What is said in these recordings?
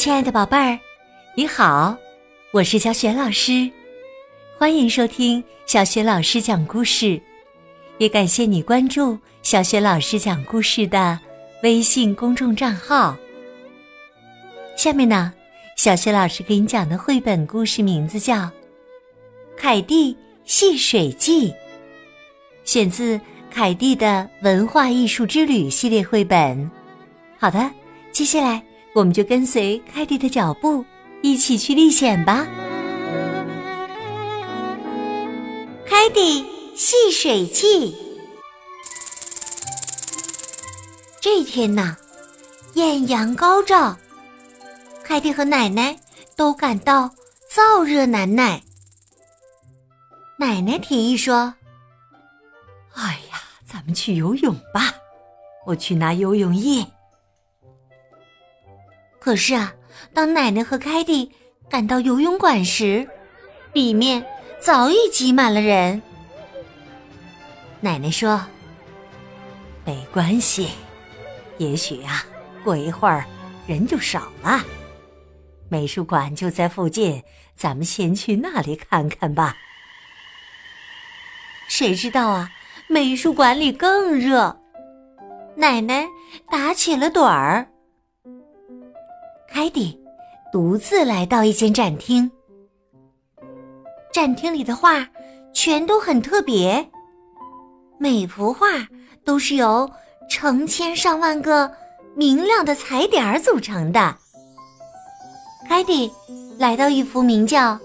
亲爱的宝贝儿，你好，我是小雪老师，欢迎收听小雪老师讲故事，也感谢你关注小雪老师讲故事的微信公众账号。下面呢，小雪老师给你讲的绘本故事名字叫《凯蒂戏水记》，选自凯蒂的文化艺术之旅系列绘本。好的，接下来。我们就跟随凯蒂的脚步，一起去历险吧。凯蒂戏水记。这天呐，艳阳高照，凯蒂和奶奶都感到燥热难耐。奶奶提议说：“哎呀，咱们去游泳吧，我去拿游泳液。”可是啊，当奶奶和凯蒂赶到游泳馆时，里面早已挤满了人。奶奶说：“没关系，也许啊，过一会儿人就少了。美术馆就在附近，咱们先去那里看看吧。”谁知道啊，美术馆里更热，奶奶打起了盹儿。凯蒂独自来到一间展厅，展厅里的画全都很特别，每幅画都是由成千上万个明亮的彩点组成的。凯蒂来到一幅名叫《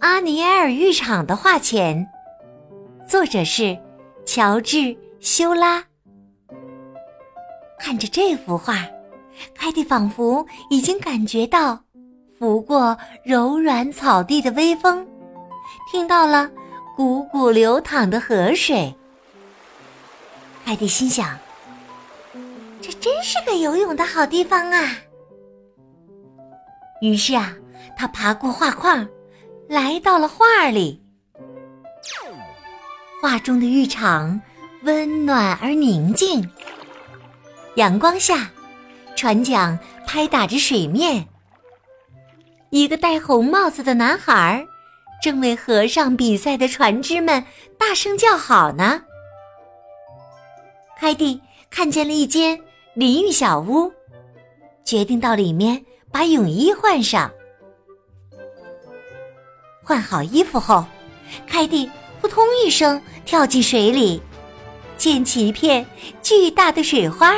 阿尼埃尔浴场》的画前，作者是乔治·修拉。看着这幅画。凯蒂仿佛已经感觉到拂过柔软草地的微风，听到了汩汩流淌的河水。凯蒂心想：“这真是个游泳的好地方啊！”于是啊，他爬过画框，来到了画里。画中的浴场温暖而宁静，阳光下。船桨拍打着水面，一个戴红帽子的男孩正为河上比赛的船只们大声叫好呢。凯蒂看见了一间淋浴小屋，决定到里面把泳衣换上。换好衣服后，凯蒂扑通一声跳进水里，溅起一片巨大的水花。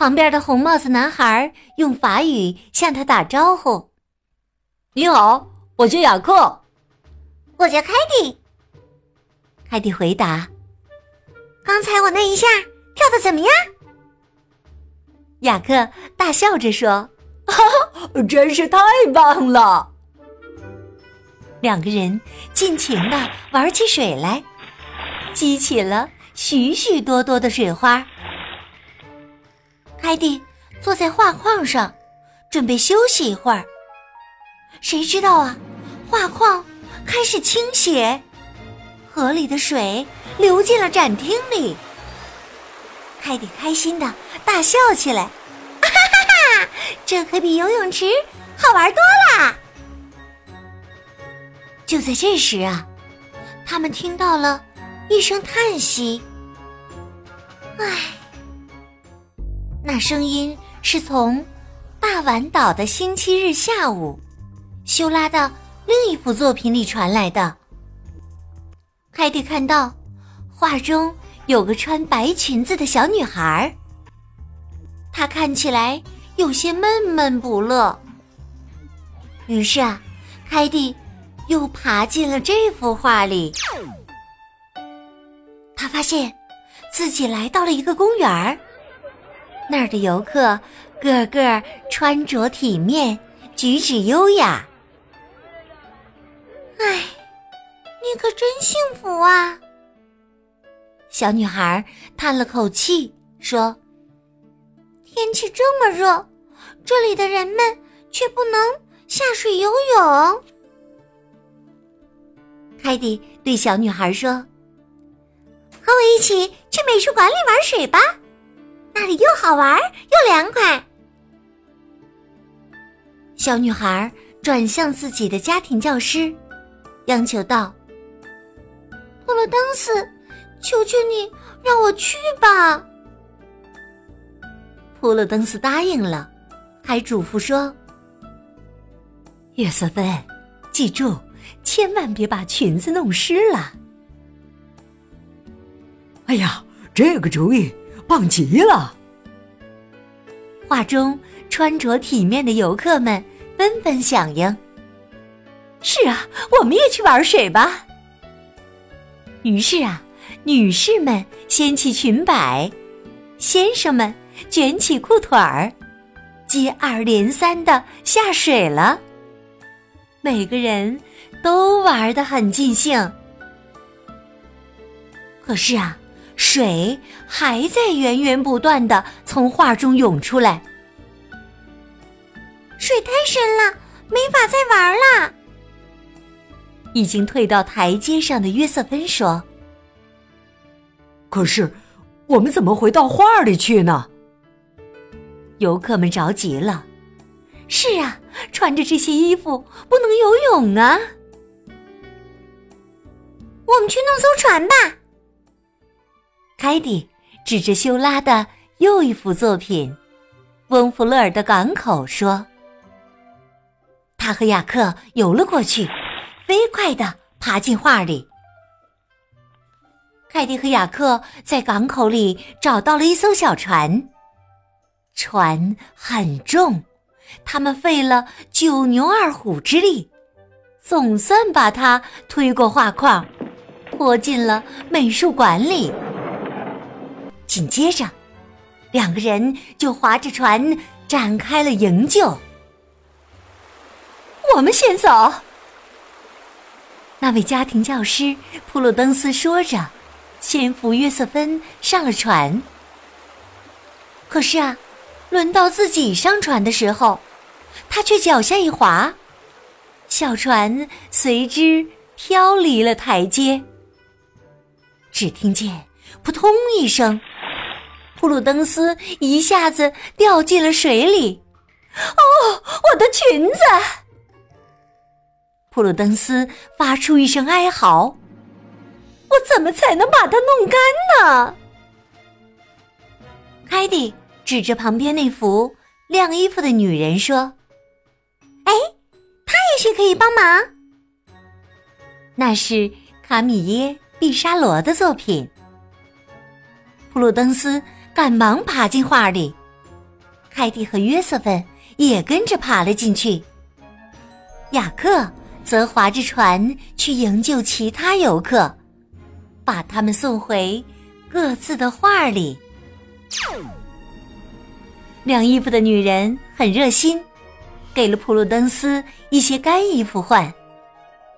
旁边的红帽子男孩用法语向他打招呼：“你好，我叫雅克。”“我叫凯蒂。”凯蒂回答。“刚才我那一下跳的怎么样？”雅克大笑着说：“哈哈，真是太棒了！”两个人尽情的玩起水来，激起了许许多多的水花。凯蒂坐在画框上，准备休息一会儿。谁知道啊，画框开始倾斜，河里的水流进了展厅里。凯蒂开心的大笑起来，哈哈哈！这可比游泳池好玩多啦！就在这时啊，他们听到了一声叹息，唉。那声音是从大碗岛的星期日下午，修拉的另一幅作品里传来的。凯蒂看到画中有个穿白裙子的小女孩，她看起来有些闷闷不乐。于是啊，凯蒂又爬进了这幅画里。他发现自己来到了一个公园儿。那儿的游客个个穿着体面，举止优雅。哎，你可真幸福啊！小女孩叹了口气说：“天气这么热，这里的人们却不能下水游泳。”凯蒂对小女孩说：“和我一起去美术馆里玩水吧。”那里又好玩又凉快。小女孩转向自己的家庭教师，央求道：“普罗登斯，求求你让我去吧。”普罗登斯答应了，还嘱咐说：“约瑟芬，记住，千万别把裙子弄湿了。”哎呀，这个主意棒极了！画中穿着体面的游客们纷纷响应：“是啊，我们也去玩水吧！”于是啊，女士们掀起裙摆，先生们卷起裤腿儿，接二连三的下水了。每个人都玩得很尽兴。可是啊。水还在源源不断的从画中涌出来，水太深了，没法再玩了。已经退到台阶上的约瑟芬说：“可是，我们怎么回到画里去呢？”游客们着急了。是啊，穿着这些衣服不能游泳啊。我们去弄艘船吧。凯蒂指着修拉的又一幅作品《翁弗勒尔的港口》说：“他和雅克游了过去，飞快的爬进画里。凯蒂和雅克在港口里找到了一艘小船，船很重，他们费了九牛二虎之力，总算把它推过画框，拖进了美术馆里。”紧接着，两个人就划着船展开了营救。我们先走。那位家庭教师普鲁登斯说着，先扶约瑟芬上了船。可是啊，轮到自己上船的时候，他却脚下一滑，小船随之飘离了台阶。只听见“扑通”一声。普鲁登斯一下子掉进了水里，哦，我的裙子！普鲁登斯发出一声哀嚎：“我怎么才能把它弄干呢？”凯蒂指着旁边那幅晾衣服的女人说：“哎，她也许可以帮忙。”那是卡米耶·毕沙罗的作品。普鲁登斯。赶忙爬进画里，凯蒂和约瑟芬也跟着爬了进去。雅克则划着船去营救其他游客，把他们送回各自的画里。晾衣服的女人很热心，给了普鲁登斯一些干衣服换，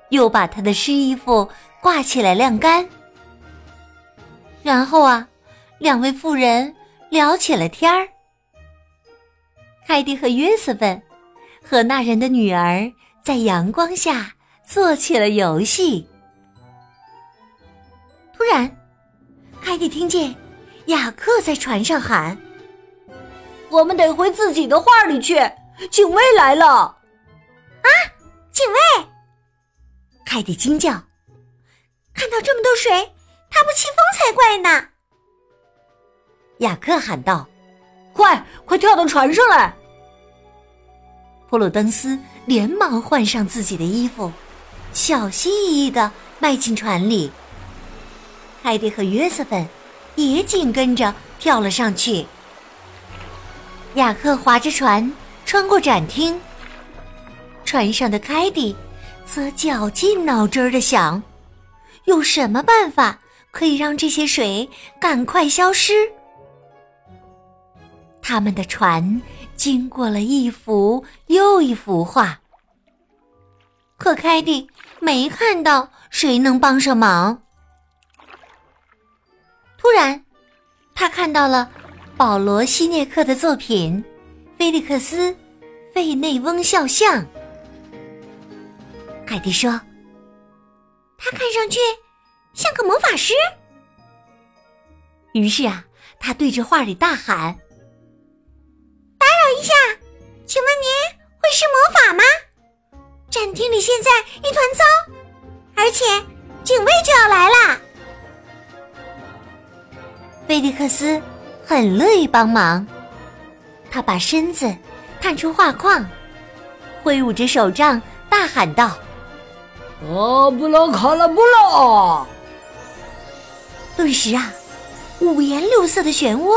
又把他的湿衣服挂起来晾干。然后啊。两位妇人聊起了天儿。凯蒂和约瑟芬和那人的女儿在阳光下做起了游戏。突然，凯蒂听见雅克在船上喊：“我们得回自己的画里去，警卫来了！”啊，警卫！凯蒂惊叫：“看到这么多水，他不气疯才怪呢！”雅克喊道：“快，快跳到船上来！”普鲁登斯连忙换上自己的衣服，小心翼翼的迈进船里。凯蒂和约瑟芬也紧跟着跳了上去。雅克划着船穿过展厅，船上的凯蒂则绞尽脑汁的想：有什么办法可以让这些水赶快消失？他们的船经过了一幅又一幅画，可凯蒂没看到谁能帮上忙。突然，他看到了保罗·希涅克的作品《菲利克斯·费内翁肖像》。凯蒂说：“他看上去像个魔法师。”于是啊，他对着画里大喊。一下，请问您会施魔法吗？展厅里现在一团糟，而且警卫就要来啦。菲利克斯很乐意帮忙，他把身子探出画框，挥舞着手杖，大喊道：“阿布拉卡拉布拉！”顿时啊，五颜六色的漩涡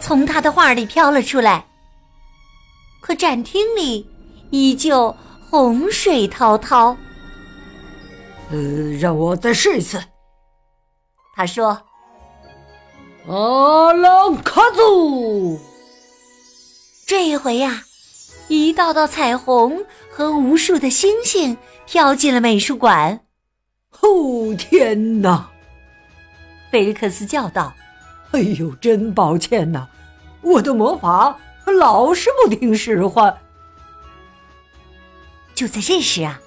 从他的画里飘了出来。可展厅里依旧洪水滔滔。呃，让我再试一次。他说。阿拉卡祖，这一回呀，一道道彩虹和无数的星星飘进了美术馆。哦天哪！菲利克斯叫道：“哎呦，真抱歉呐，我的魔法老是不听使唤。”就在这时啊，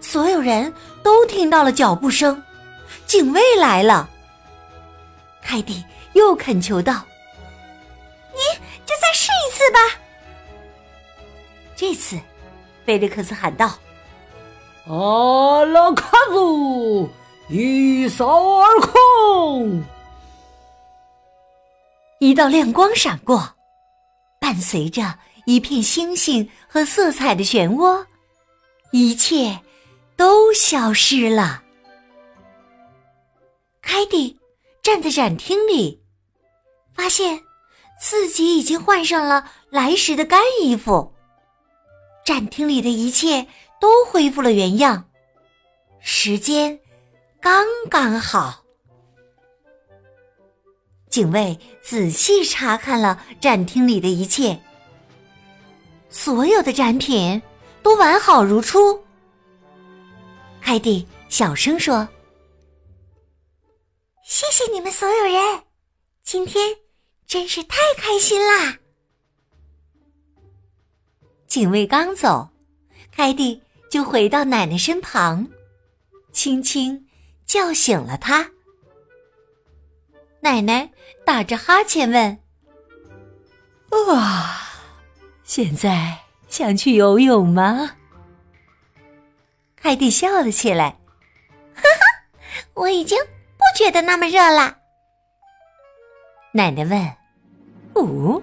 所有人都听到了脚步声，警卫来了。凯蒂。又恳求道：“你就再试一次吧。”这次，菲利克斯喊道：“阿拉卡祖，一扫而空！”一道亮光闪过，伴随着一片星星和色彩的漩涡，一切都消失了。凯蒂站在展厅里。发现自己已经换上了来时的干衣服，展厅里的一切都恢复了原样，时间刚刚好。警卫仔细查看了展厅里的一切，所有的展品都完好如初。凯蒂小声说：“谢谢你们所有人，今天。”真是太开心啦！警卫刚走，凯蒂就回到奶奶身旁，轻轻叫醒了她。奶奶打着哈欠问：“啊，现在想去游泳吗？”凯蒂笑了起来：“哈哈，我已经不觉得那么热了。”奶奶问。哦，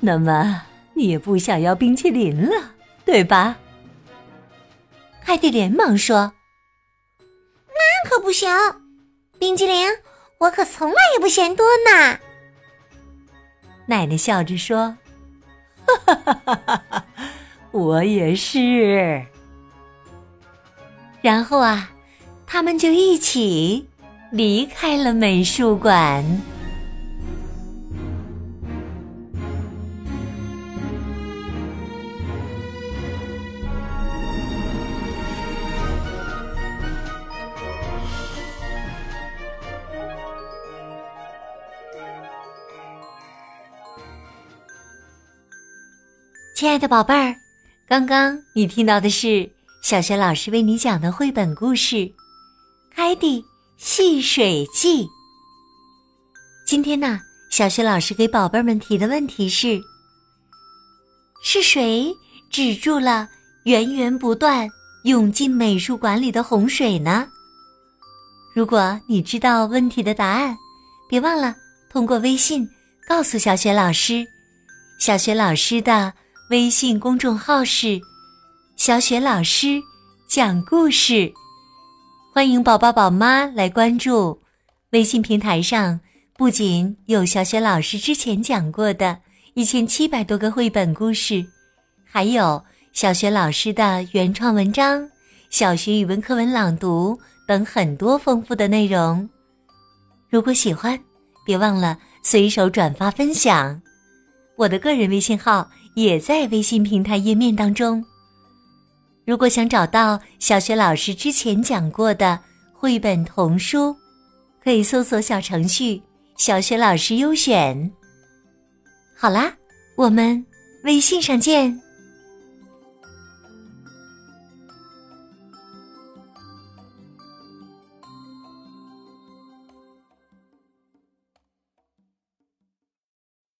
那么你也不想要冰淇淋了，对吧？凯蒂连忙说：“那可不行，冰淇淋我可从来也不嫌多呢。”奶奶笑着说：“哈哈哈哈哈，我也是。”然后啊，他们就一起离开了美术馆。亲爱的宝贝儿，刚刚你听到的是小学老师为你讲的绘本故事《凯蒂戏水记》。今天呢，小学老师给宝贝们提的问题是：是谁止住了源源不断涌进美术馆里的洪水呢？如果你知道问题的答案，别忘了通过微信告诉小学老师。小学老师的。微信公众号是“小雪老师讲故事”，欢迎宝宝宝妈来关注。微信平台上不仅有小雪老师之前讲过的一千七百多个绘本故事，还有小雪老师的原创文章、小学语文课文朗读等很多丰富的内容。如果喜欢，别忘了随手转发分享。我的个人微信号。也在微信平台页面当中。如果想找到小学老师之前讲过的绘本童书，可以搜索小程序“小学老师优选”。好啦，我们微信上见。